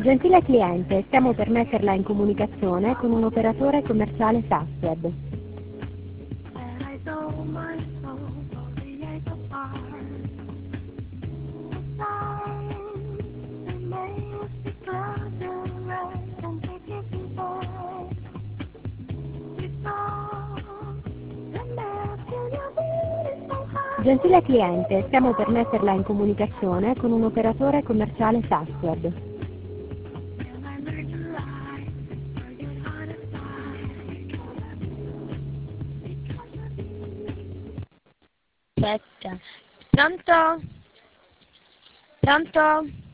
Gentile cliente, stiamo per metterla in comunicazione con un operatore commerciale Fastweb. Gentile cliente, stiamo per metterla in comunicazione con un operatore commerciale Fastweb. Aspetta. Pronto? Pronto?